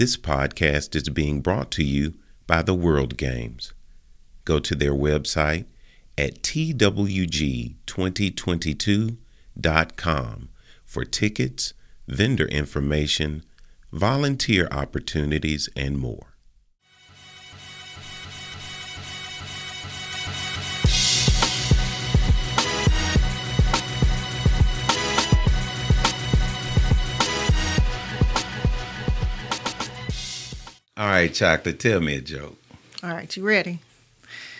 This podcast is being brought to you by the World Games. Go to their website at twg2022.com for tickets, vendor information, volunteer opportunities, and more. All right, Chocolate, tell me a joke. All right, you ready?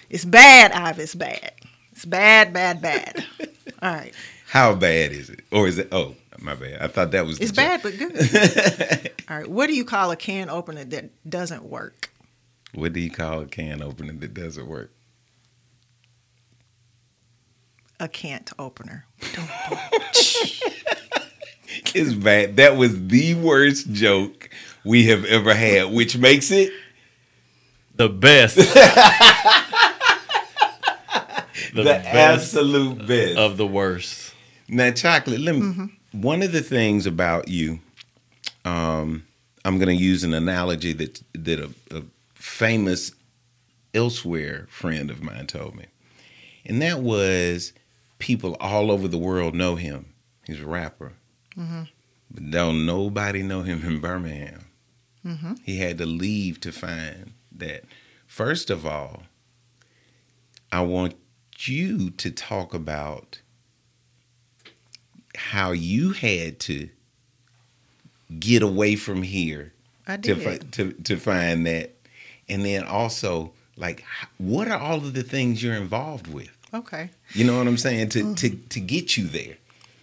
It's bad, Ivy. It's bad. It's bad, bad, bad. All right. How bad is it? Or is it? Oh, my bad. I thought that was. the It's joke. bad, but good. All right. What do you call a can opener that doesn't work? What do you call a can opener that doesn't work? A can't opener. Don't. It's bad. That was the worst joke we have ever had, which makes it The best. the, best absolute best. of the worst. Now, chocolate. Let me. One of the things about you, um, I'm going to use an analogy that that a, a famous elsewhere friend of mine told me, and that was people all over the world know him. He's a rapper, but don't nobody know him in Birmingham. He had to leave to find that. First of all, I want you to talk about how you had to get away from here to, fi- to to find that, and then also like what are all of the things you're involved with? Okay. You know what I'm saying to to Mm-hmm. to get you there.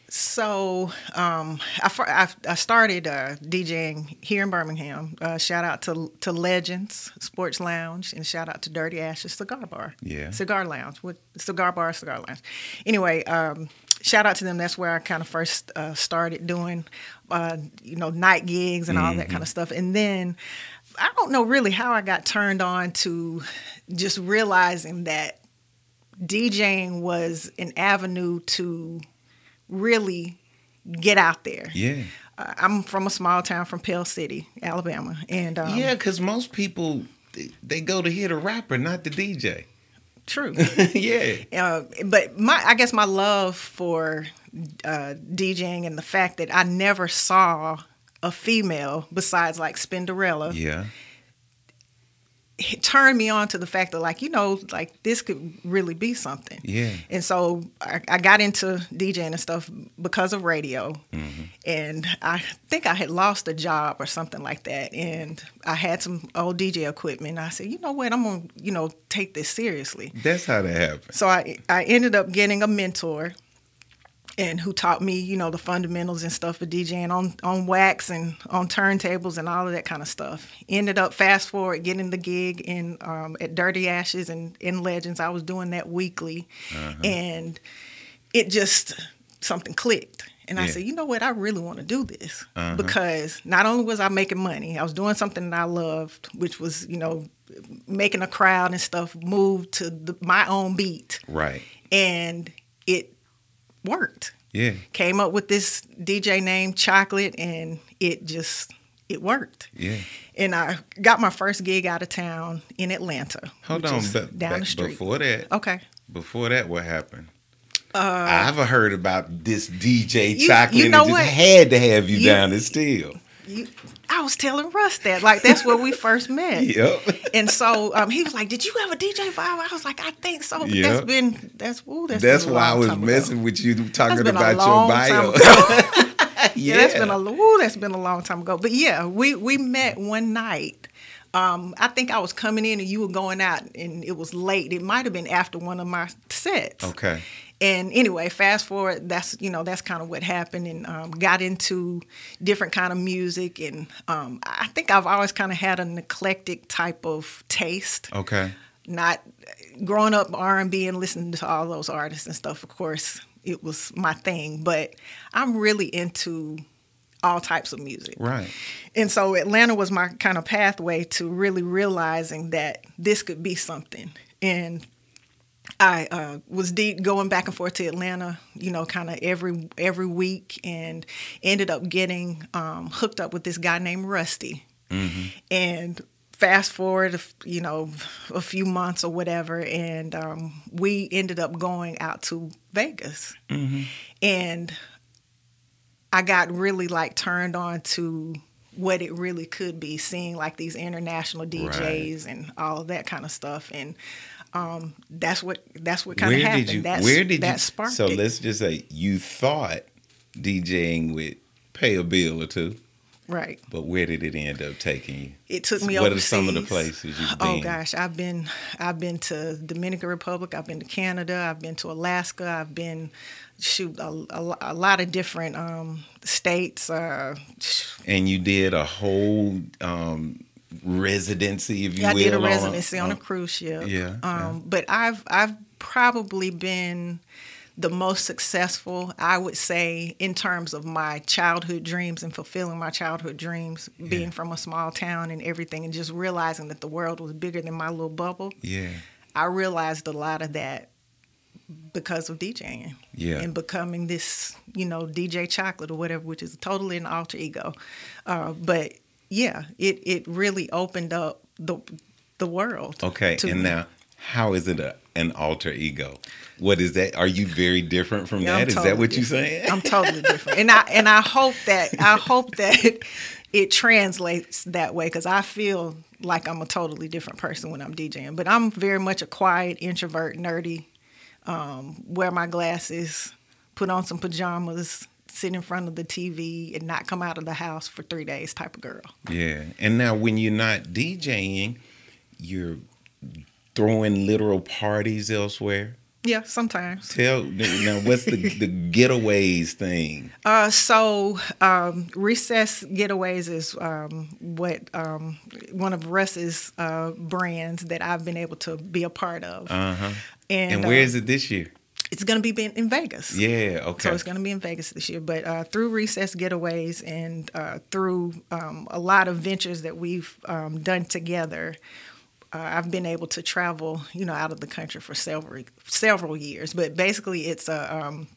So um, I, I, I started uh, DJing here in Birmingham. Uh, shout out to to Legends Sports Lounge and shout out to Dirty Ashes Cigar Bar. Yeah. Cigar Lounge. What cigar bar? Cigar Lounge. Anyway, um, shout out to them. That's where I kind of first uh, started doing, uh, you know, night gigs and all that kind of stuff. And then I don't know really how I got turned on to just realizing that DJing was an avenue to really get out there. Yeah. Uh, I'm from a small town from Pell City, Alabama, and um, yeah, because most people they- they go to hear the rapper, not the DJ. true. yeah. uh, but my, I guess my love for uh, DJing and the fact that I never saw a female besides like Spinderella Yeah. It turned me on to the fact that like you know like this could really be something. Yeah. and so I, I got into DJing and stuff because of radio. Mm-hmm. and I think I had lost a job or something like that. And I had some old DJ equipment. And I said you know what? I'm gonna you know take this seriously. That's how that happened. so I I ended up getting a mentor and who taught me, you know, the fundamentals and stuff of DJing on on wax and on turntables and all of that kind of stuff. Ended up fast forward getting the gig in um, at Dirty Ashes and in Legends. I was doing that weekly, and it just something clicked. And I said, you know what, I really want to do this because not only was I making money, I was doing something that I loved, which was you know making a crowd and stuff move to the, my own beat, Right. and worked Yeah. came up with this DJ name Chocolate, and it just it worked. Yeah. And I got my first gig out of town in Atlanta. Hold on. but- down but the street. Before that, Okay. before that, what happened? I've heard about this DJ Uh, You- Chocolate. you and know it just what? had to have you, You- down and still. You, I was telling Russ that like that's where we first met. Yep. And so um, he was like, "Did you have a DJ vibe?" I was like, "I think so." But Yeah. that's been that's ooh, that's That's why I was time ago. messing with you talking That's been a about your bio. yeah. Yeah, that's been a ooh, that's been a long time ago. But yeah, we we met one night. Um, I think I was coming in and you were going out, and it was late. It might have been after one of my sets. Okay. And anyway, fast forward, that's you know that's kind of what happened, and um, got into different kind of music, and um, I think I've always kind of had an eclectic type of taste. Okay. Not growing up R and B and listening to all those artists and stuff. Of course, it was my thing, but I'm really into all types of music. Right. And so Atlanta was my kind of pathway to really realizing that this could be something. And I uh, was deep going back and forth to Atlanta, you know, kind of every every week, and ended up getting um, hooked up with this guy named Rusty. And fast forward, you know, a few months or whatever, and um, we ended up going out to Vegas, and I got really like turned on to what it really could be, seeing like these international DJs and all of that kind of stuff, and um, that's what that's what kind of Where happened. did you? That's, where did that you? sparked so it. let's just say you thought DJing would pay a bill or two, right. but where did it end up taking you? It took me What overseas. are some of the places you've been? Oh gosh, I've been I've been to Dominican Republic, I've been to Canada, I've been to Alaska, I've been shoot a, a, a lot of different um, states. Uh, And you did a whole um, residency, if you I will. did a on- residency on a cruise ship. Yeah, Um, But I've I've probably been the most successful, I would say, in terms of my childhood dreams and fulfilling my childhood dreams, being from a small town and everything, and just realizing that the world was bigger than my little bubble. Yeah, I realized a lot of that because of DJing. Yeah. And becoming this, you know, DJ Chocolate or whatever, which is totally an alter ego. Uh, but yeah, it, it really opened up the the world. Okay, and me. now how is it a, an alter ego? What is that? Are you very different from Yeah, that? Is that totally what you're saying? I'm totally different, and I and I hope that I hope that it translates that way because I feel like I'm a totally different person when I'm DJing. But I'm very much a quiet introvert, nerdy. Um, wear my glasses, put on some pajamas, sit in front of the TV, and not come out of the house for three days type of girl. Yeah. And now when you're not DJing, you're throwing literal parties elsewhere. Yeah, sometimes. Tell now what's the the getaways thing? Uh, so um, recess getaways is um, what um, one of Russ's uh, brands that I've been able to be a part of, Uh-huh. And, And, where uh, is it this year? It's going to be in, Vegas. Yeah, okay. So it's going to be in Vegas this year. But uh, through Recess Getaways and uh, through um, a lot of ventures that we've um, done together, uh, I've been able to travel, you know, out of the country for several several years. But basically, it's a um,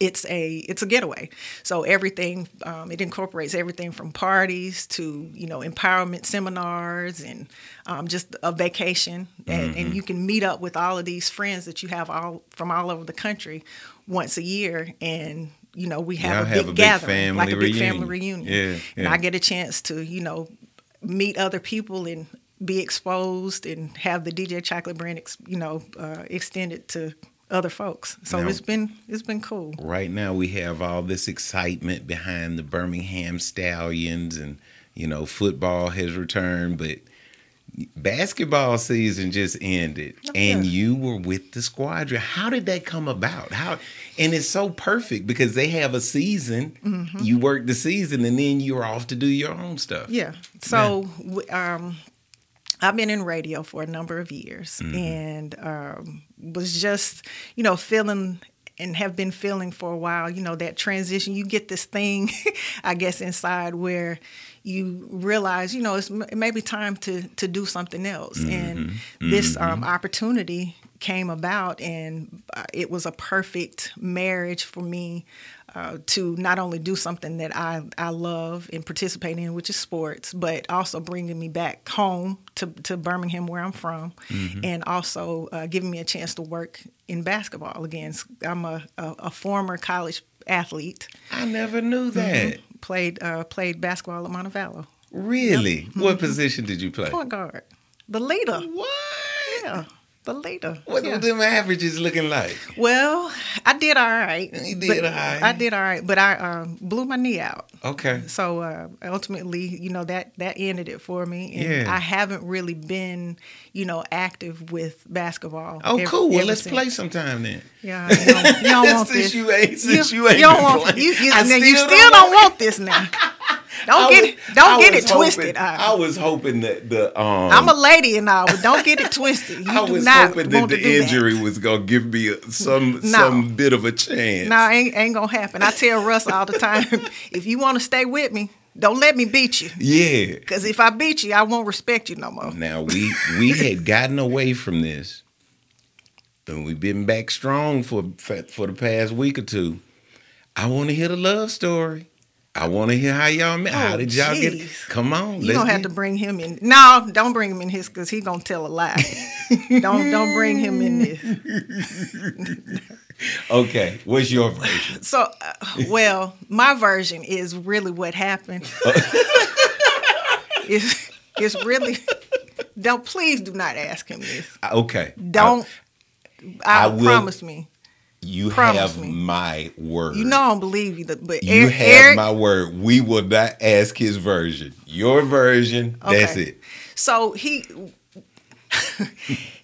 it's a it's a getaway. So everything um, it incorporates everything from parties to you know empowerment seminars and um, just a vacation. And, and you can meet up with all of these friends that you have all from all over the country once a year and. You know, we have a have big a gathering, like a family big family reunion. reunion. Yeah, And. I get a chance to, you know, meet other people and be exposed and have the DJ Chocolate brand, ex, you know, uh, extended to other folks. So Now- it's been it's been cool. Right now we have all this excitement behind the Birmingham Stallions and you know football has returned but basketball season just ended Oh, and yeah. you were with the squadron. How did that come about? How and it's so perfect because they have a season. Mm-hmm. You work the season and then you're off to do your own stuff. Yeah. So w um, I've been in radio for a number of years and um, was just, you know, feeling and have been feeling for a while, you know, that transition. You get this thing, I guess, inside where you realize, you know, it's, it may be time to, to do something else. And this um, opportunity came about, and uh, it was a perfect marriage for me uh, to not only do something that I, I love and participate in, which is sports, but also bringing me back home to, to Birmingham, where I'm from, and also uh, giving me a chance to work in basketball again. I'm a, a, a former college athlete, I never knew that. played uh, played basketball at Montevallo, Really? What position did you play? point guard, the leader. What? Yeah, the leader. What yeah. them averages looking like? Well, I did all right. You did but all right. I did all right, but I um, blew my knee out. Okay. So uh, ultimately, you know that that ended it for me, and Yeah. I haven't really been, you know, active with basketball. Oh, ev- cool. Well, ever let's since. play sometime then. Yeah, you don't, you don't want since this. you ain't, since you, ain't don't want playing. you, you, I now, you still don't want this now. Don't I get it. Don't get it twisted. hoping- uh, I was hoping that the um. I'm a lady and all, but don't get it twisted. You I was hoping that the injury That. was gonna give me a, some No. some bit of a chance. No, ain't ain't gonna happen. I tell Russ all the time, if you want to stay with me, don't let me beat you. Yeah. Because if I beat you, I won't respect you no more. Now we we had gotten away from this, and we've been back strong for for the past week or two. I want to hear the love story. I want to hear how y'all met. how Oh, did y'all get? Come on, You gonna have to bring him in. No, don't bring him in his because he gonna tell a lie. don't don't bring him in this. Okay, what's your version? So, uh, well, my version is really what happened. it's it's really. Don't please do not ask him this. Okay, Don't. I, I will- promise me. You promise have me. my word. You know I don't believe you, but You Eric, have Eric my word. We will not ask his version. Your version. That's it. So he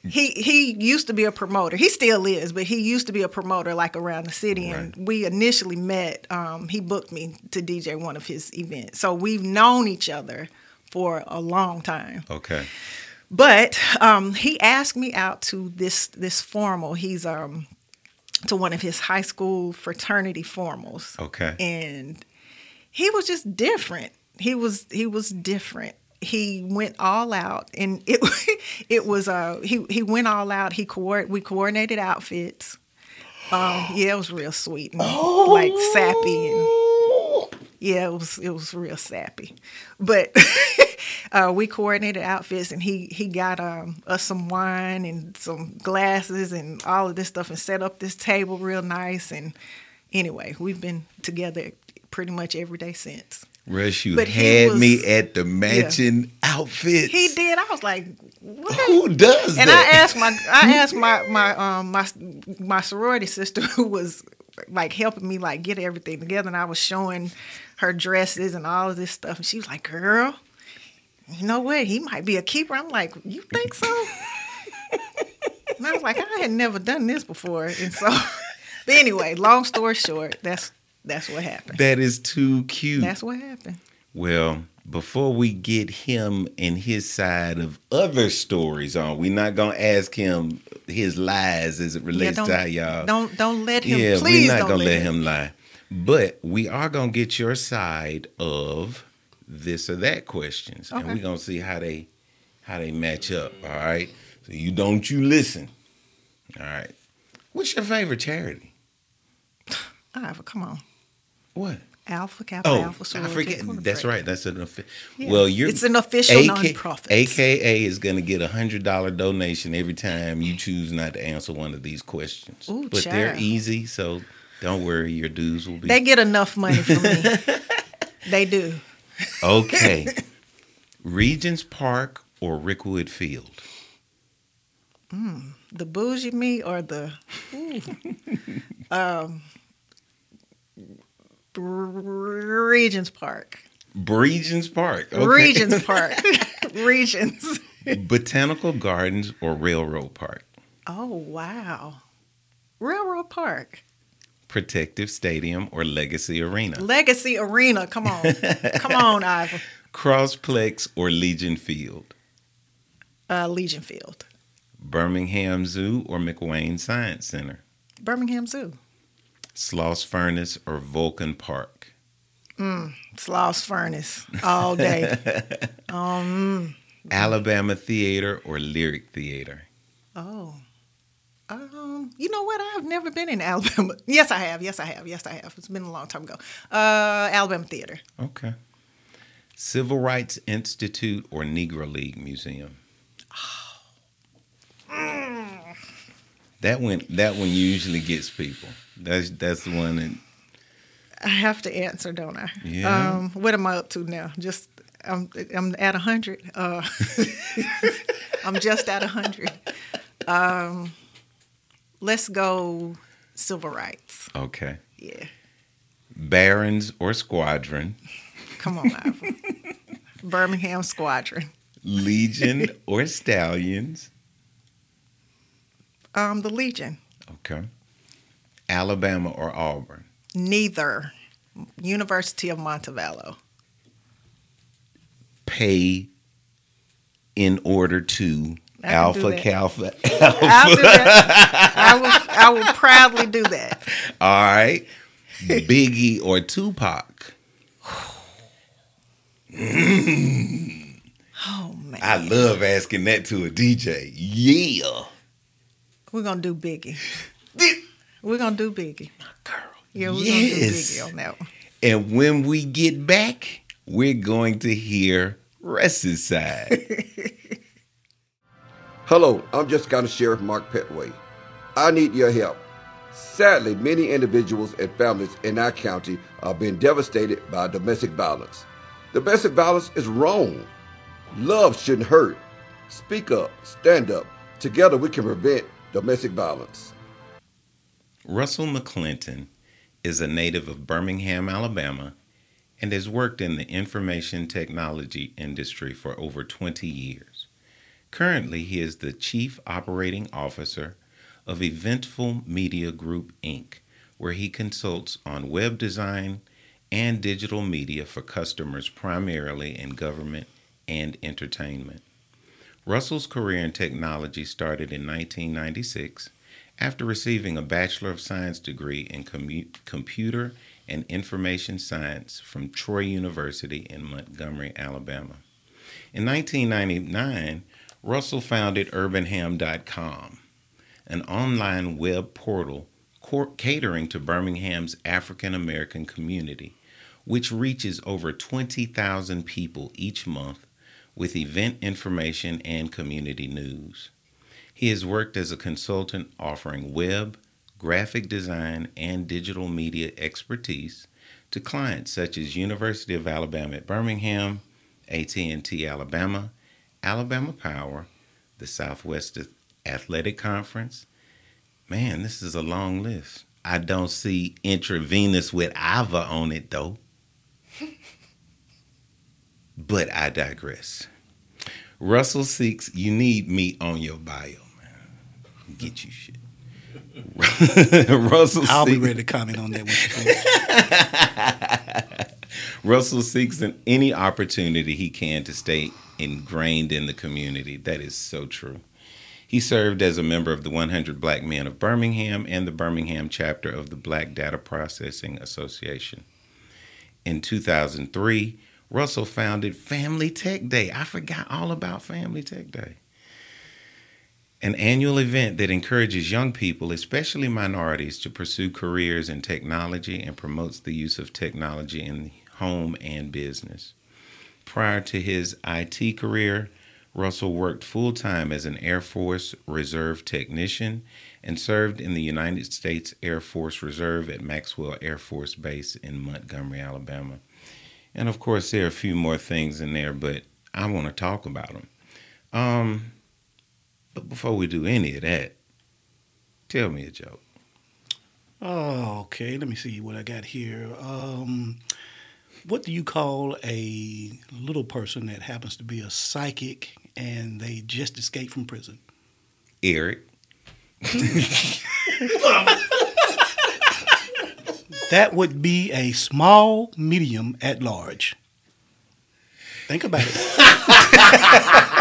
he he used to be a promoter. He still is, but he used to be a promoter like around the city. And we initially met. Um, he booked me to DJ one of his events. So we've known each other for a long time. Okay. But um, he asked me out to this this formal. He's um to one of his high school fraternity formals Okay. and he was just different. He was he was different. He went all out, and it it was uh he he went all out. He coord we coordinated outfits. Um, yeah, it was real sweet and like sappy and yeah, it was it was real sappy, but uh, we coordinated outfits, and he he got um, us some wine and some glasses and all of this stuff, and set up this table real nice. And anyway, we've been together pretty much every day since. Rush, you But had was- me at the matching outfits. He did. I was like, what? Who does And I asked my I asked my my um my my sorority sister who was like helping me like get everything together, and I was showing her dresses and all of this stuff, and she was like, "Girl, you know what? He might be a keeper." I'm like, "You think so?" and I was like, "I had never done this before," and so. But anyway, long story short, that's that's what happened. that is too cute. That's what happened. Well, before we get him and his side of other stories on, we're not gonna ask him his lies as it relates don't, to how y'all. don't don't let him. yeah, please we're not don't gonna let him lie. But we are gonna get your side of this or that questions, and we're gonna see how they how they match up. All right. So you don't you listen. All right. What's your favorite charity? Alpha, come on. What? Alpha Kappa Oh, Alpha I forget. That's right. That's an offi- Yeah. well. You're It's an official AK nonprofit. AKA is going to get a hundred dollar donation every time you choose not to answer one of these questions. Ooh, but they're easy, so don't worry. Your dues will be They get enough money from me. they do. okay. Regions Park or Rickwood Field? The bougie me or the um Regions Park. Regions Park. Okay. Regions Park. Regions. Botanical Gardens or Railroad Park? Oh wow. Railroad Park. Protective Stadium or Legacy Arena? Legacy Arena. Come on. Come on, Ivor. Crossplex or Legion Field? Uh, Legion Field. Birmingham Zoo or McWane Science Center? Birmingham Zoo. Sloss Furnace or Vulcan Park? Sloss Furnace. All day. um Alabama Theater or Lyric Theater? Oh. Um, you know what? I've never been in Alabama. Yes, I have. Yes, I have. Yes, I have. It's been a long time ago. Uh, Alabama Theater. Okay. Civil Rights Institute or Negro League Museum? That one that one usually gets people. That's that's the one that I have to answer, don't I? Yeah. Um, what am I up to now? Just I'm I'm at hundred. Uh, I'm just at hundred. Um, let's go civil rights. okay. Yeah. Barons or Squadron? Come on. Birmingham Squadron. Legion or Stallions? Um, the Legion. Okay. Alabama or Auburn? Neither. University of Montevallo. Pay in order to I Alpha that. Kappa. I'll do that. I will. I will proudly do that. All right. Biggie or Tupac? Oh man, I love asking that to a DJ. Yeah. we're gonna do Biggie. We're gonna do Biggie. Girl. Yeah, we're yes. gonna do Biggie on that one. And when we get back, we're going to hear Russ's side. Hello, I'm Just County Sheriff Mark Pettway. I need your help. Sadly, many individuals and families in our county are being devastated by domestic violence. Domestic violence is wrong. Love shouldn't hurt. Speak up, stand up. Together we can prevent domestic violence. Russell McClinton is a native of Birmingham, Alabama, and has worked in the information technology industry for over 20 years. Currently, he is the Chief Operating Officer of Eventful Media Group, Inc., where he consults on web design and digital media for customers primarily in government and entertainment. Russell's career in technology started in 1996 after receiving a Bachelor of Science degree in commu- computer and information science from Troy University in Montgomery, Alabama. In 1999, Russell founded UrbanHam.com, an online web portal catering to Birmingham's African American community, which reaches over 20,000 people each month with event information and community news. He has worked as a consultant offering web, graphic design, and digital media expertise to clients such as University of Alabama at Birmingham, AT&T Alabama, Alabama Power, the Southwest Athletic Conference. Man, this is a long list. I don't see intravenous with Ava on it though. but I digress. Russell Seeks, you need me on your bio, man. Get you shit. Russell I'll Seeks. be ready to comment on that one. Russell seeks an, any opportunity he can to stay ingrained in the community. That is so true. He served as a member of the 100 Black Men of Birmingham and the Birmingham chapter of the Black Data Processing Association. In 2003, Russell founded Family Tech Day. I forgot all about Family Tech Day. An annual event that encourages young people, especially minorities, to pursue careers in technology and promotes the use of technology in home and business. Prior to his IT career, Russell worked full time as an Air Force Reserve technician and served in the United States Air Force Reserve at Maxwell Air Force Base in Montgomery, Alabama. And of course, there are a few more things in there, but I want to talk about them. Um, but before we do any of that, tell me a joke. Oh, okay. Let me see what I got here. Um, what do you call a little person that happens to be a psychic and they just escaped from prison? Eric. that would be a small, medium, at large. Think about it.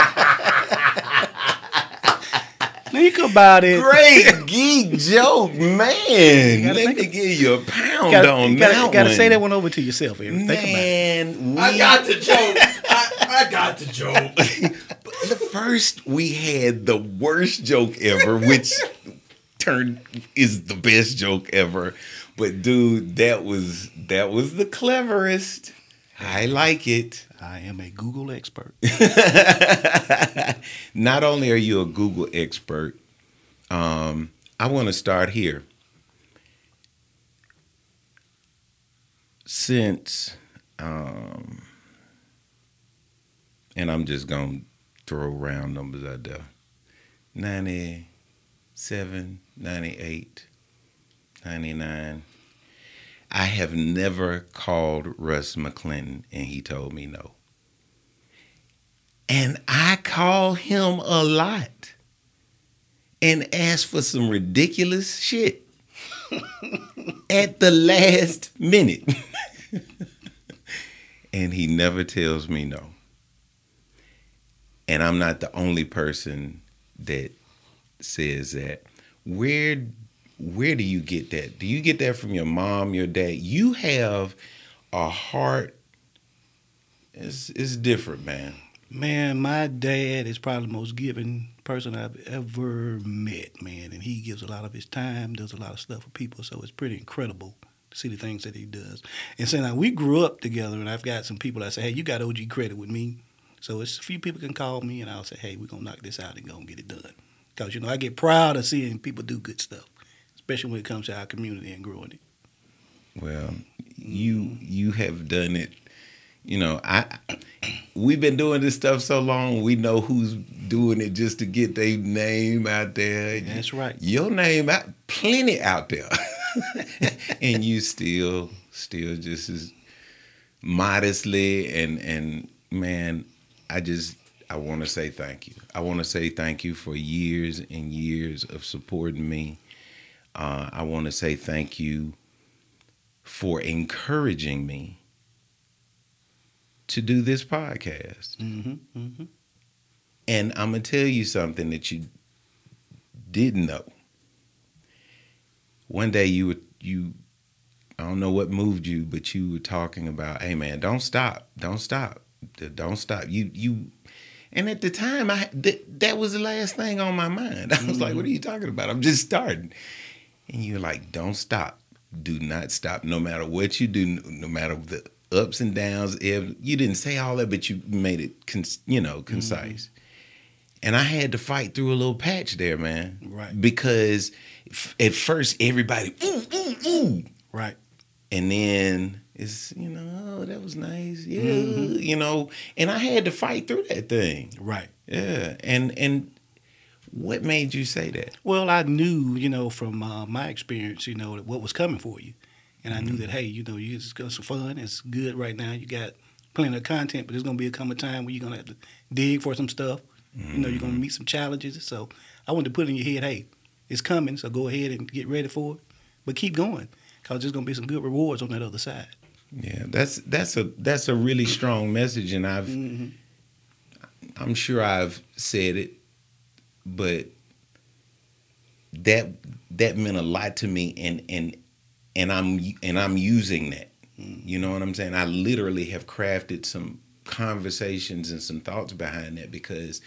Think about it. Great geek joke, man. Let me give you a pound gotta, on you gotta, that you gotta say that one over to yourself, Eric. Man, I got the joke. I, I got the joke. the first we had the worst joke ever, which turned is the best joke ever. But dude, that was that was the cleverest. I like it. I am a Google expert. Not only are you a Google expert, um, I want to start here. Since, um, and I'm just going to throw round numbers out there 97, 98, 99. I have never called Russ McClinton and he told me no. And I call him a lot and ask for some ridiculous shit at the last minute. and he never tells me no. And I'm not the only person that says that. Where where do you get that? Do you get that from your mom, your dad? You have a heart. It's it's different, man. Man, my dad is probably the most giving person I've ever met, man. And he gives a lot of his time, does a lot of stuff for people. So it's pretty incredible to see the things that he does. And so now we grew up together, and I've got some people that say, "Hey, you got OG credit with me." So it's a few people can call me, and I'll say, "Hey, we're gonna knock this out and go and get it done." Because you know I get proud of seeing people do good stuff, especially when it comes to our community and growing it. Well, you you have done it. You know, I we've been doing this stuff so long. We know who's doing it just to get their name out there. That's right. Your name out, plenty out there, and you still still just as modestly and and man, I just I want to say thank you. I want to say thank you for years and years of supporting me. Uh, I want to say thank you for encouraging me to do this podcast. Mm-hmm, mm-hmm. And I'm going to tell you something that you didn't know. One day you were, you, I don't know what moved you, but you were talking about, hey man, don't stop. Don't stop. Don't stop. You, you, and at the time, I th- that was the last thing on my mind. I was mm-hmm. like, "What are you talking about? I'm just starting." And you're like, "Don't stop. Do not stop. No matter what you do, no matter the ups and downs. If you didn't say all that, but you made it, con- you know, concise." Mm-hmm. And I had to fight through a little patch there, man. Right. Because f- at first everybody ooh ooh ooh. Right. And then it's you know oh, that was nice yeah mm-hmm. you know and i had to fight through that thing right yeah and and what made you say that well i knew you know from uh, my experience you know what was coming for you and i knew mm-hmm. that hey you know it's got some fun it's good right now you got plenty of content but there's going to be a come a time where you're going to have to dig for some stuff mm-hmm. you know you're going to mm-hmm. meet some challenges so i wanted to put in your head hey it's coming so go ahead and get ready for it but keep going because there's going to be some good rewards on that other side yeah, that's that's a that's a really strong message, and I've mm-hmm. I'm sure I've said it, but that that meant a lot to me, and and and I'm and I'm using that. You know what I'm saying? I literally have crafted some conversations and some thoughts behind that because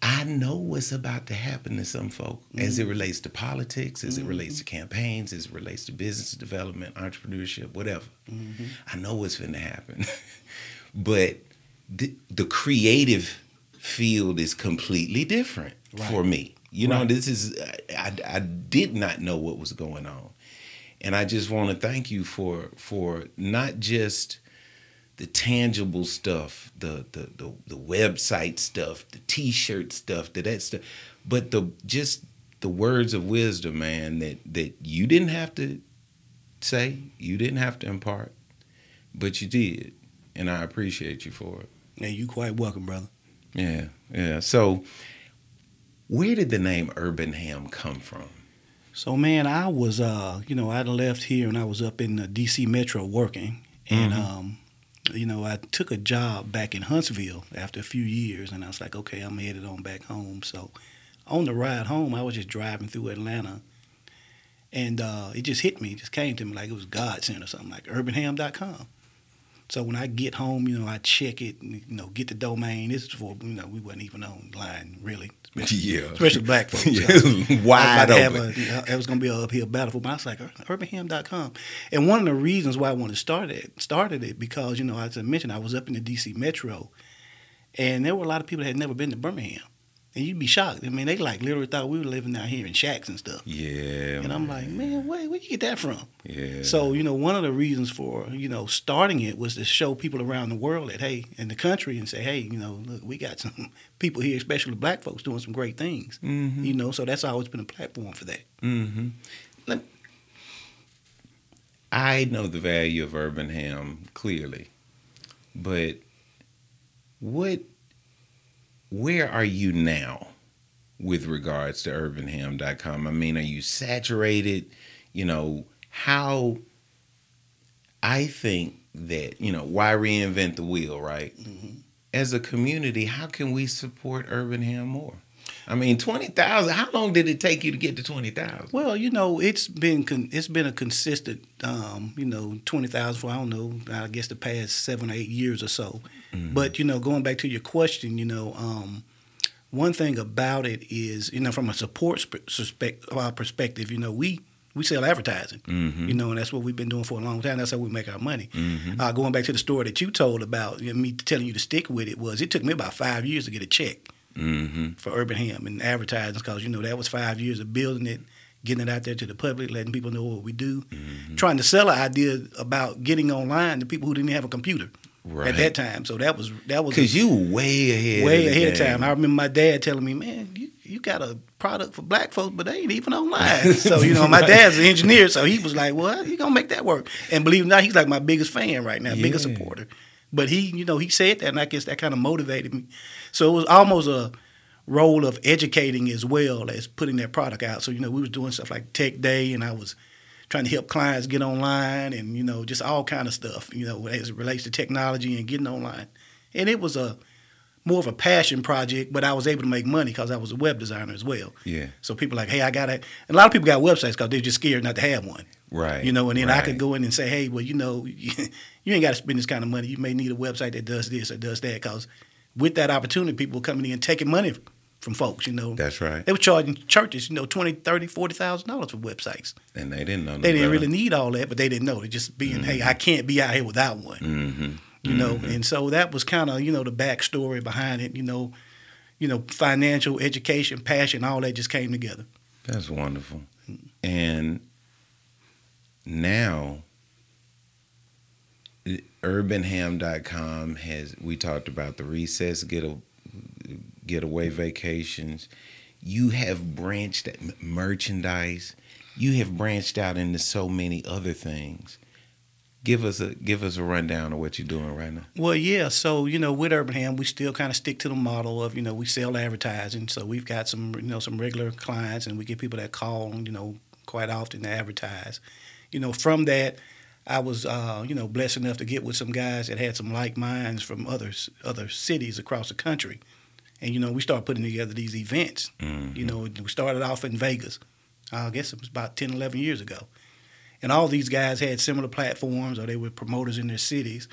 I know what's about to happen to some folk mm-hmm. as it relates to politics, as mm-hmm. it relates to campaigns, as it relates to business development, entrepreneurship, whatever. Mm-hmm. I know what's going to happen. but the, the, creative field is completely different right. for me. You know, right. this is, I, I did not know what was going on. And I just want to thank you for for not just the tangible stuff, the the the, the website stuff, the T-shirt stuff, the that stuff, but the just the words of wisdom, man, that that you didn't have to say, you didn't have to impart, but you did, and I appreciate you for it. Yeah, you're quite welcome, brother. Yeah, yeah. So, where did the name Urban Ham come from? So, man, I was, uh, you know, I'd left here and I was up in the D.C. Metro working, and mm-hmm. um, you know, I took a job back in Huntsville after a few years, and I was like, okay, I'm headed on back home. So on the ride home, I was just driving through Atlanta, and uh, it just hit me, it just came to me like it was God sent or something, like urbanham.com. So when I get home, you know, I check it, and, you know, get the domain. This is for, you know, we wasn't even online really. Especially, yeah. Especially black folks. yeah. Wide open. A, it was going to be an uphill battle for me. I was like, urbanham.com. And one of the reasons why I wanted to start it, started it because, you know, as I mentioned, I was up in the D.C. Metro, and there were a lot of people that had never been to Birmingham. And you'd be shocked. I mean, they like literally thought we were living out here in shacks and stuff. Yeah. And I'm like, man, where where you get that from? Yeah. So you know, one of the reasons for you know starting it was to show people around the world that hey, in the country, and say, hey, you know, look, we got some people here, especially black folks, doing some great things. Mm-hmm. You know, so that's always been a platform for that. Mm-hmm. Let, I know the value of urban ham clearly, but what where are you now with regards to urbanham.com? I mean, are you saturated? You know, how I think that, you know, why reinvent the wheel, right? Mm-hmm. As a community, how can we support Urban Ham more? I mean, twenty thousand. How long did it take you to get to twenty thousand? Well, you know, it's been con- it's been a consistent, um, you know, twenty thousand for I don't know, I guess the past seven or eight years or so. Mm-hmm. But you know, going back to your question, you know, um, one thing about it is, you know, from a support uh, perspective, you know, we we sell advertising. Mm-hmm. You know, and that's what we've been doing for a long time. That's how we make our money. Mm-hmm. Uh, going back to the story that you told about you know, me telling you to stick with it was it took me about five years to get a check Mm-hmm. for Urban Ham and advertising because you know that was five years of building it, getting it out there to the public, letting people know what we do, Mm-hmm. trying to sell an idea about getting online to people who didn't have a computer Right. at that time. So that was that was Because you way ahead. way of ahead of time. I remember my dad telling me, "Man, you, you got a product for black folks, but they ain't even online." so you know, my dad's an engineer, so he was like, "Well, you gonna make that work?" And believe it or not, he's like my biggest fan right now, biggest supporter. But he, you know, he said that, and I guess that kind of motivated me. So it was almost a role of educating as well as putting that product out. So you know, we was doing stuff like Tech Day, and I was trying to help clients get online, and you know, just all kind of stuff. You know, as it relates to technology and getting online. And it was a more of a passion project, but I was able to make money because I was a web designer as well. Yeah. So people like, hey, I got it. A lot of people got websites because they're just scared not to have one. Right. You know, and then I could go in and say, hey, well, you know, you ain't got to spend this kind of money. You may need a website that does this or does that. Because with that opportunity, people were coming in taking money from folks, you know. That's right. They were charging churches, you know, twenty, thirty, forty thousand dollars for websites. And they didn't know. They didn't really need all that, but they didn't know. They just being, hey, mm-hmm. I can't be out here without one Mm-hmm. you know mm-hmm. and so that was kind of you know the backstory behind it you know you know financial education passion all that just came together That's wonderful. Mm. And now urbanham.com has we talked about the recess get a getaway mm-hmm. vacations. You have branched merchandise. You have branched out into so many other things. Give us a give us a rundown of what you're doing right now. well yeah so you know with urban ham we still kind of stick to the model of you know we sell advertising so we've got some you know some regular clients and we get people that call you know quite often to advertise you know from that I was, uh, you know, blessed enough to get with some guys that had some like minds from other other cities across the country, and you know, we started putting together these events. Mhm. You know, we started off in Vegas. I guess it was about 10, 11 years ago, and all these guys had similar platforms or they were promoters in their cities.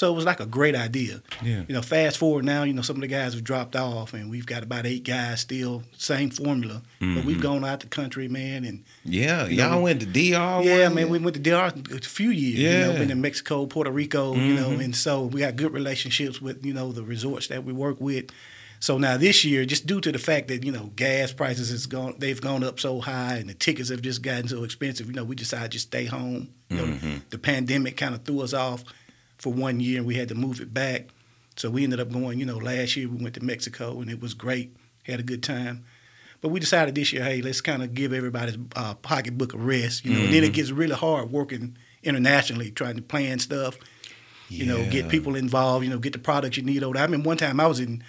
So it was like a great idea. Yeah. You know, fast forward now, you know, some of the guys have dropped off, and we've got about eight guys still, same formula. But we've Mhm. gone out the country, man, and Yeah, You y'all went to DR. yeah, man, we went to DR a few years. You know, been in Mexico, Puerto Rico, you know, Mhm. and so we got good relationships with you know the resorts that we work with. So now this year, just due to the fact that you know gas prices has gone, they've gone up so high, and the tickets have just gotten so expensive. You know, we decided to just stay home. You know, Mhm. the pandemic kind of threw us off for one year, and we had to move it back. So we ended up going. You know, last year we went to Mexico, and it was great. Had a good time. But we decided this year, hey, let's kind of give everybody's uh, pocketbook a rest, you know. And then it Mhm. gets really hard working internationally, trying to plan stuff, you know, get people involved, you know, get the products you need over there. I mean, one time I was in,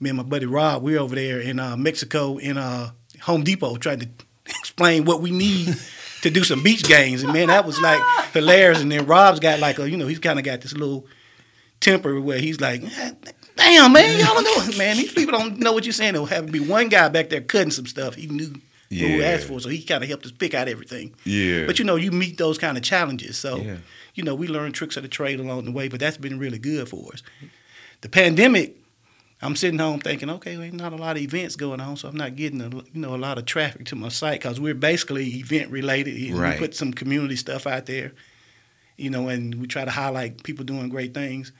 me and my buddy Rob, we were over there in uh, Mexico in uh, Home Depot trying to explain what we need to do some beach games. And man, that was like hilarious. And then Rob's got like a, you know, he's kind of got this little temper where he's like, damn, man, y'all don't know. Man, these people don't know what you're saying. There'll have to be one guy back there cutting some stuff. He knew Yeah. asked for, so he kind of helped us pick out everything. Yeah. But you know, you meet those kind of challenges. So, Yeah. you know, we learn tricks of the trade along the way, but that's been really good for us. The pandemic, I'm sitting home thinking, okay, well, ain't not a lot of events going on, so I'm not getting a, you know a lot of traffic to my site because we're basically event related. Right. We put some community stuff out there, you know, and we try to highlight people doing great things.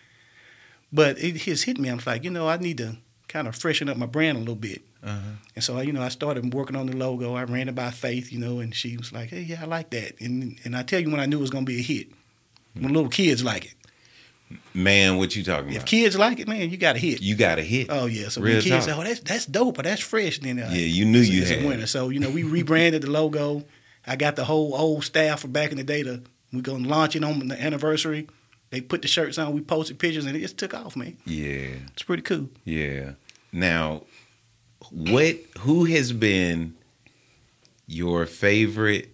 But it has hit me. I'm like, you know, I need to kind of freshen up my brand a little bit. Uh-huh. And so, you know, I started working on the logo. I ran it by Faith, you know, and she was like, hey, yeah, I like that. And and I tell you when I knew it was going to be a hit. When little kids like it. Man, what you talking about? If kids like it, man, you got a hit. You got a hit. Oh, yeah. So Real when kids talk. say, oh, that's, that's dope or that's fresh, then uh, Yeah, you knew it's, you it's had a winner. So, you know, we rebranded the logo. I got the whole old staff from back in the day to, we're going to launch it on the anniversary. They put the shirts on, we posted pictures, and it just took off, man. Yeah. It's pretty cool. Yeah. Now, what who has been your favorite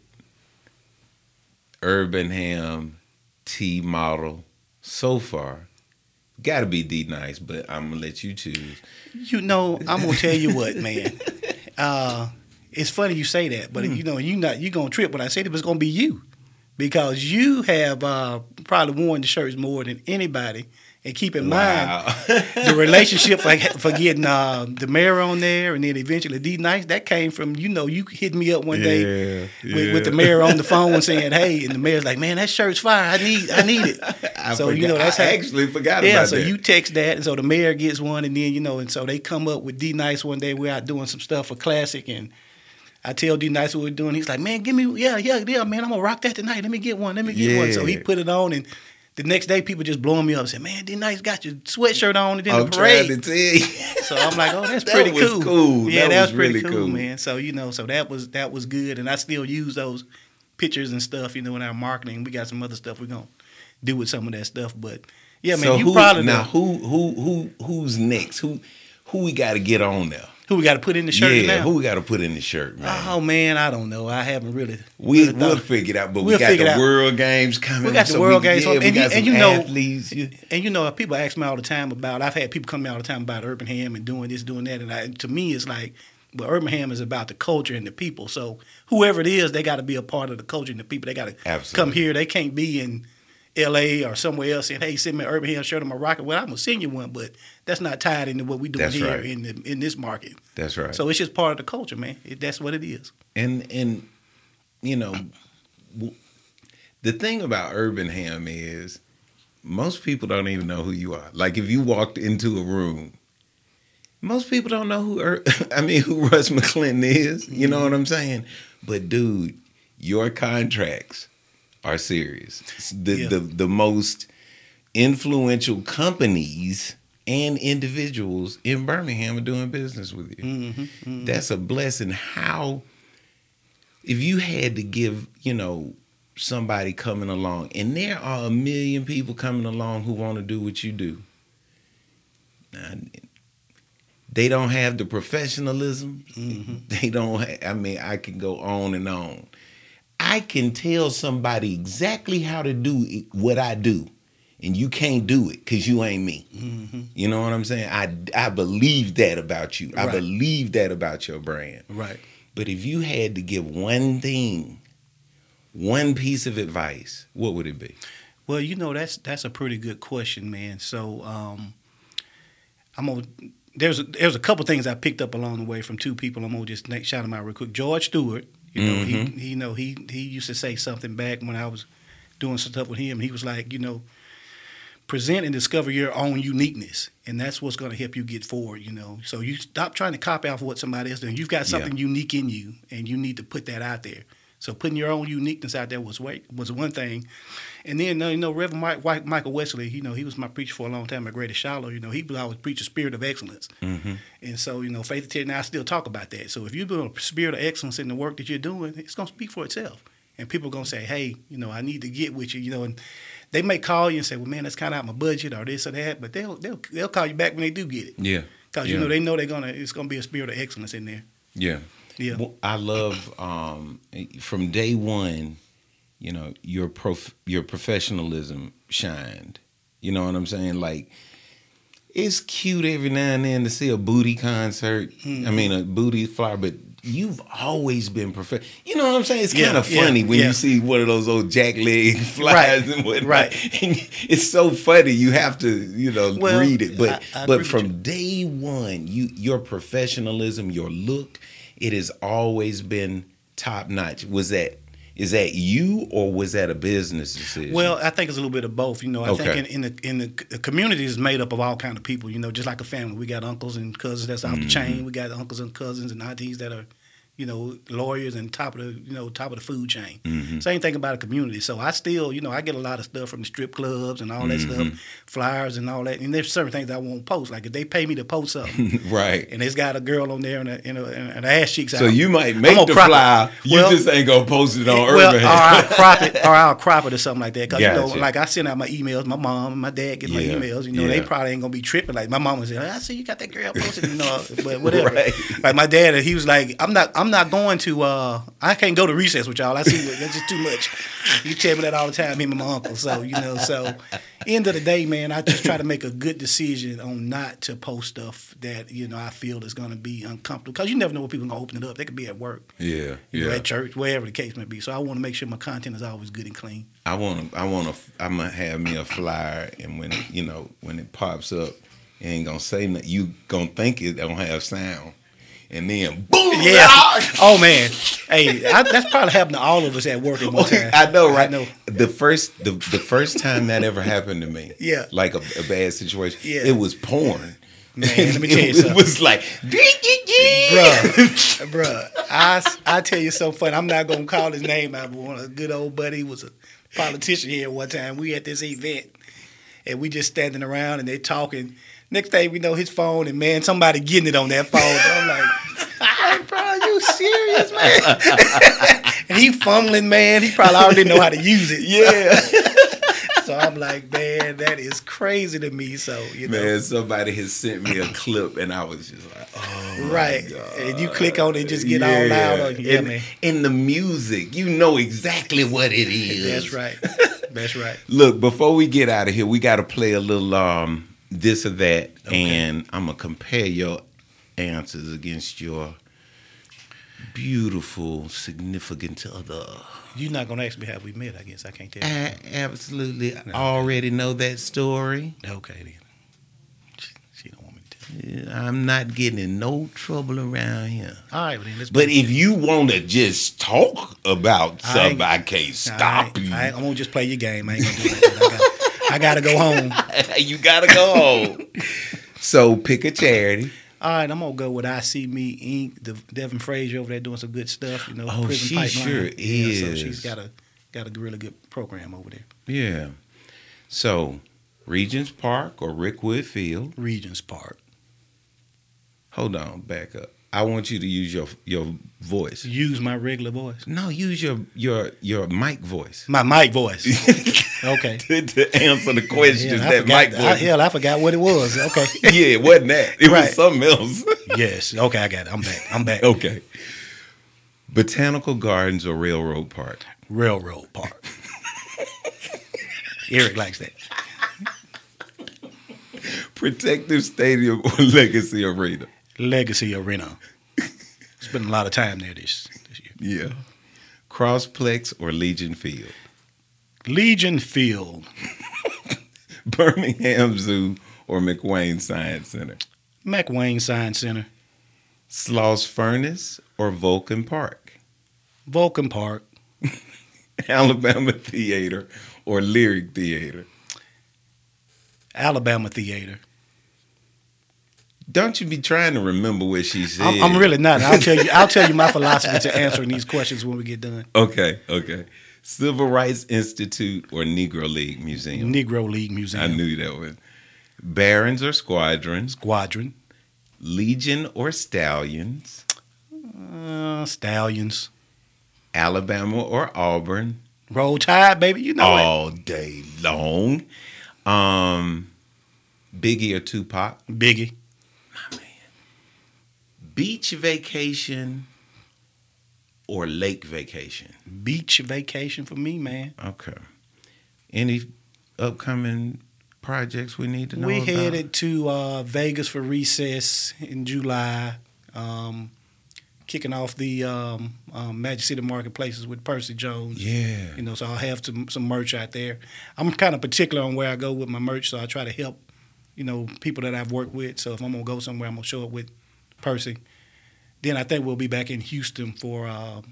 Urban Ham T model so far? Got to be D Nice, but I'm gonna let you choose. You know, I'm gonna tell you what, man. Uh, it's funny you say that, but you know, you not you gonna trip when I say it, but it's gonna be you because you have uh, probably worn the shirts more than anybody And keep in Wow. mind the relationship for, for getting uh, the mayor on there, and then eventually D Nice. That came from you know you hit me up one day Yeah, with, with the mayor on the phone saying, "Hey," and the mayor's like, "Man, that shirt's fire. I need I need it." I so you know that's I how actually forgot yeah, so that. you text that, and so the mayor gets one, and then you know, and so they come up with D Nice one day. We're out doing some stuff for Classic, and I tell D Nice what we're doing. He's like, "Man, give me, yeah, yeah, yeah, man, I'm gonna rock that tonight. Let me get one. Let me get one." So he put it on, and the next day people just blowing me up, saying, "Man, D Nice got your sweatshirt on and then I'm the parade." to tell you. So I'm like, "Oh, that's That pretty cool." cool. Yeah, That that, was was pretty really cool, cool. man. So you know, so that was that was good, and I still use those pictures and stuff, you know, in our marketing. We got some other stuff we're gonna do with some of that stuff, but yeah, man, so you who, probably now the- who who who who's next? Who who we got to get on there? Who we got to put in the shirt yeah, now? who we got to put in the shirt, man? Oh man, I don't know. I haven't really. we we'll figure it out, but we We'll got figure it the. World Games coming. We got the so World we, Games, Yeah, and we you- got and some you know- athletes. You- And you know, people ask me all the time about. I've had people come all the time about Urban Ham and doing this, doing that, and I, to me, it's like, well, Urban Ham is about the culture and the people. So whoever it is, they got to be a part of the culture and the people. They got to come here. They can't be in L.A. or somewhere else saying, "Hey, send me an Urban Ham shirt on my rocket." Well, I'm gonna send you one, but that's not tied into what we That's here right. in the, in this market. That's right. So it's just part of the culture, man. It, that's what it is. and and you know the thing about urban ham is most people don't even know who you are like if you walked into a room most people don't know who Ur- i mean who russ mcclinton is you know what i'm saying but dude your contracts are serious the Yeah. the, the most influential companies and individuals in birmingham are doing business with you. Mm-hmm, that's a blessing. How if you had to give you know somebody coming along and there are a million people coming along who want to do what you do. Now, they don't have the professionalism. They don't ha- i mean i can go on and on. I can tell somebody exactly how to do what i do and you can't do it because you ain't me you know what i'm saying i i believe that about you i Right. believe that about your brand Right. but if you had to give one thing, one piece of advice, what would it be? Well, you know that's that's a pretty good question, man. So um, I'm gonna there's a, there's a couple things I picked up along the way from two people. I'm gonna just shout them out real quick. George Stewart, you know he, he you know he he used to say something back when I was doing some stuff with him. He was like, you know, present and discover your own uniqueness, and that's what's gonna help you get forward. You know, so you stop trying to copy off what somebody else doing. You've got something unique in you, and you need to put that out there. So putting your own uniqueness out there was way, was one thing. And then, uh, you know, Reverend Mike, White, Michael Wesley, you know, he was my preacher for a long time at Greater Shiloh. You know, he would always preach a spirit of excellence. Mm-hmm. And so, you know, Faith and Charity, and I still talk about that. So if you're doing a spirit of excellence in the work that you're doing, it's going to speak for itself. And people are going to say, hey, you know, I need to get with you, you know, and they may call you and say, well, man, that's kind of out my budget or this or that, but they'll, they'll, they'll call you back when they do get it. Yeah. Because, Yeah. you know, they know they're to, it's going to be a spirit of excellence in there. Yeah. Yeah. Well, I love um, from day one, you know, your prof- your professionalism shined. You know what I'm saying? Like, it's cute every now and then to see a booty concert. Mm-hmm. I mean, a booty flower, but you've always been prof. You know what I'm saying? It's Yeah, kind of yeah, funny when yeah. you see one of those old jack leg flies Right, and whatnot. right. And it's so funny. You have to, you know, Well, read it. But I- I but from you. day one, you your professionalism, your look, it has always been top notch. Was that is that you or was that a business decision? Well, I think it's a little bit of both. You know, I Okay. think in, in the in the, the community is made up of all kind of people. You know, just like a family, we got uncles and cousins that's off the Mm-hmm. chain. We got uncles and cousins and aunties that are, you know, lawyers and top of the you know top of the food chain. Mm-hmm. Same thing about a community. So I still, you know, I get a lot of stuff from the strip clubs and all that Mm-hmm. stuff, flyers and all that. And there's certain things I won't post. Like if they pay me to post something, right. and it's got a girl on there and a, and a, and a ass cheeks out. So you might make the crop it. flyer. You Well- just ain't gonna post it on well, Urban. or I'll crop it, or I'll crop it or something like that. Cause you know, like I send out my emails. My mom and my dad get my emails. You know, they probably ain't gonna be tripping. Like my mom was saying, I see you got that girl posted, you know, but whatever. Right. Like my dad, he was like, I'm not, I'm I'm not going to. Uh, I can't go to recess with y'all. I see that's just too much. You tell me that all the time, him and my uncle. So you know. So end of the day, man, I just try to make a good decision on not to post stuff that you know I feel is going to be uncomfortable because you never know what people are going to open it up. They could be at work, Yeah, you know, at church, wherever the case may be. So I want to make sure my content is always good and clean. I want to. I want to. I'm gonna have me a flyer, and when it, you know when it pops up, it ain't gonna say nothing. You gonna think it don't have sound, and then boom. Yeah. ah! Oh man. Hey, I, that's probably happened to all of us at work at one time. I know, right? I know. The first, the, the first time that ever happened to me, Yeah. like a, a bad situation, Yeah. it was porn. Man, let me tell you it, something. was like, Bruh, bruh, I, I tell you something funny. I'm not gonna call his name out, but one a good old buddy was a politician here one time. We at this event, and we just standing around and they talking. Next day we know, his phone and man, somebody getting it on that phone. I'm like, like, bro, are you serious, man? and he fumbling, man. He probably already know how to use it. yeah. So I'm like, man, that is crazy to me. So you know, Man, somebody has sent me a clip, and I was just like, oh, right? And you click on it, and just get all loud. On you. Yeah, and, man. and the music, you know exactly what it is. That's right. That's right. Look, before we get out of here, we got to play a little um this or that, and I'm gonna compare your answers against your beautiful, significant other. You're not gonna ask me how we met. I guess I can't tell. you. I absolutely already know that story. Okay then. She, she don't want me to tell. I'm not getting in no trouble around here. All right, well then let's. But if you want to just talk about I something, I can't stop ain't- you. I, I won't just play your game. I ain't gonna do that. I got, I gotta go home. you gotta go home. so pick a charity. All right, I'm gonna go with I See Me Inc. The Devin Frazier over there doing some good stuff. You know, Oh, prison she pipeline. sure Yeah, so is. she's got a got a really good program over there. Yeah. So Regions Park or Rickwood Field. Regions Park. Hold on, back up. I want you to use your your voice. Use my regular voice. No, use your your your mic voice My mic voice. Okay. to, to answer the questions Hell, I that forgot, mic I, voice. hell, I forgot what it was. Okay. yeah, it wasn't that. It Right. was something else. yes. Okay, I got it. I'm back. I'm back. okay. Botanical Gardens or Railroad Park. Railroad Park. Eric likes that. Protective Stadium or Legacy Arena. Legacy Arena. Spent a lot of time there this, this year. Yeah. Crossplex or Legion Field. Legion Field. Birmingham Zoo or McWane Science Center. McWane Science Center. Sloss Furnace or Vulcan Park. Vulcan Park. Alabama Theater or Lyric Theater. Alabama Theater. Don't you be trying to remember what she said. I'm, I'm really not. I'll tell you. I'll tell you my philosophy to answering these questions when we get done. Okay, okay. Civil Rights Institute or Negro League Museum. Negro League Museum. I knew that one. Barons or Squadrons. Squadron. Legion or Stallions. Uh, Stallions. Alabama or Auburn. Roll Tide, baby. You know it. all day long. Um, Biggie or Tupac. Biggie. Beach vacation or lake vacation. Beach vacation for me, man. Okay. Any upcoming projects we need to know we about? headed to uh, Vegas for recess in July. Um, kicking off the um, um, Magic City Marketplaces with Percy Jones. Yeah. You know, so I'll have some some merch out there. I'm kind of particular on where I go with my merch, so I try to help, you know, people that I've worked with. So if I'm gonna go somewhere, I'm gonna show up with Percy. Then I think we'll be back in Houston for uh,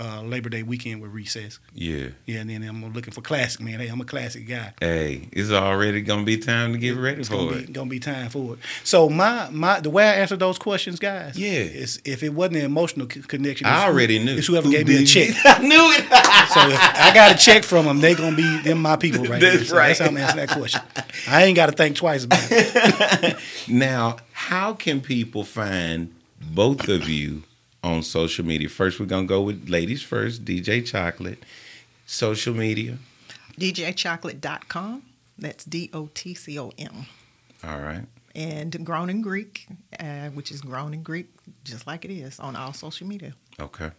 uh, Labor Day weekend with recess. Yeah. Yeah, and then I'm looking for classic, man. Hey, I'm a classic guy. Hey, it's already gonna be time to get ready It's for gonna it. be gonna be time for it. So my my the way I answer those questions, guys. Yeah. is if it wasn't an emotional connection, I it's who- already knew. It's whoever Who gave me a check. I knew it. So if I got a check from them, they gonna be them my people right That's there. So right. That's how I'm answering that question. I ain't got to think twice about it. Now, how can people find both of you on social media? First, we're gonna go with ladies first. DJ Chocolate, social media. DJchocolate.com. That's D O T C O M. All right. And Grown in Greek, uh, which is Grown in Greek just like it is on all social media. Okay.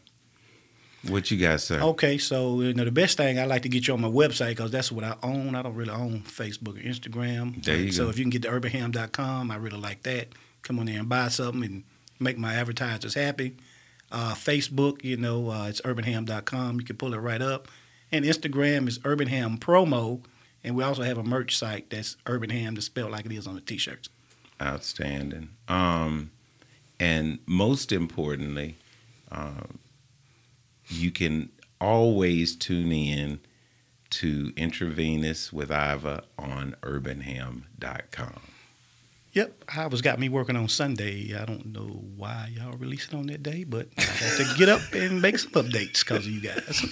What you guys say? Okay, so you know the best thing I like to get you on my website because that's what I own. I don't really own Facebook or Instagram. There you so go. if you can get to urbanham.com, I really like that. Come on there and buy something and make my advertisers happy. Uh, Facebook, you know, uh, it's urbanham.com. You can pull it right up. And Instagram is urbanham promo. And we also have a merch site that's urbanham, to spelled like it is on the t-shirts. Outstanding. Um, and most importantly, um, you can always tune in to Intravenous with Iva on urbanham.com. Yep, Howard's got me working on Sunday. I don't know why y'all release it on that day, but I have to get up and make some updates because of you guys.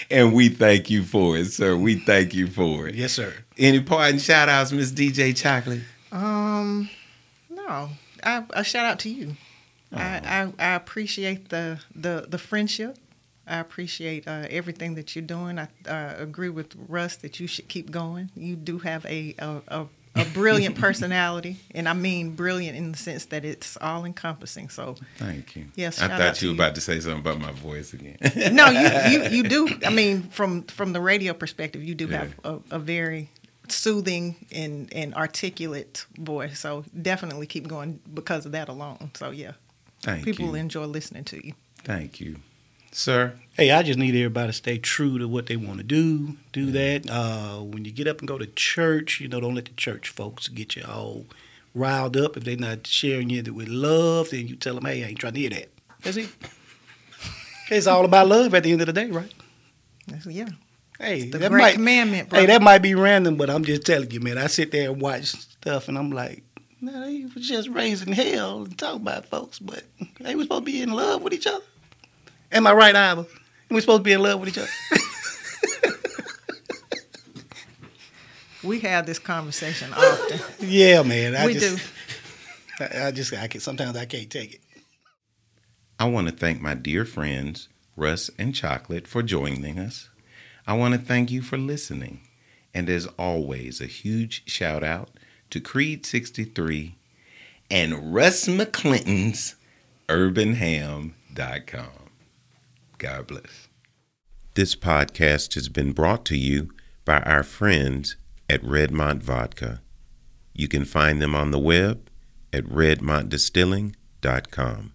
and we thank you for it, sir. We thank you for it. yes, sir. Any parting shout outs, Miss DJ Chocolate? Um, no, I, a shout out to you. I, I I appreciate the the the friendship. I appreciate uh, everything that you're doing. I uh, agree with Russ that you should keep going. You do have a a, a, a brilliant personality, and I mean brilliant in the sense that it's all encompassing. So Thank you. Yes, I thought you were about to say something about my voice again. no, you, you you do. I mean, from from the radio perspective, you do have a, a very soothing and and articulate voice. So definitely keep going because of that alone. So yeah, Thank people you. enjoy listening to you. Thank you. Sir, Hey, I just need everybody to stay true to what they want to do. Do that. Uh, when you get up and go to church, you know, don't let the church folks get you all riled up. If they're not sharing you with love, then you tell them, hey, I ain't trying to hear that. That's it. it's all about love at the end of the day, right? That's- yeah, Hey, the that great might, commandment, Hey, that might be random, but I'm just telling you, man. I sit there and watch stuff, and I'm like, no, they was just raising hell and talking about folks, but they was supposed to be in love with each other. Am I right, Ivor? We was supposed to be in love with each other. we have this conversation often. yeah, man. I we just, do. I, I just, I can. Sometimes I can't take it. I want to thank my dear friends, Russ and Chocolate, for joining us. I want to thank you for listening. And as always, a huge shout out to Creed 63 and Russ McClinton's urbanham.com. God bless. This podcast has been brought to you by our friends at Redmont Vodka. You can find them on the web at redmontdistilling.com.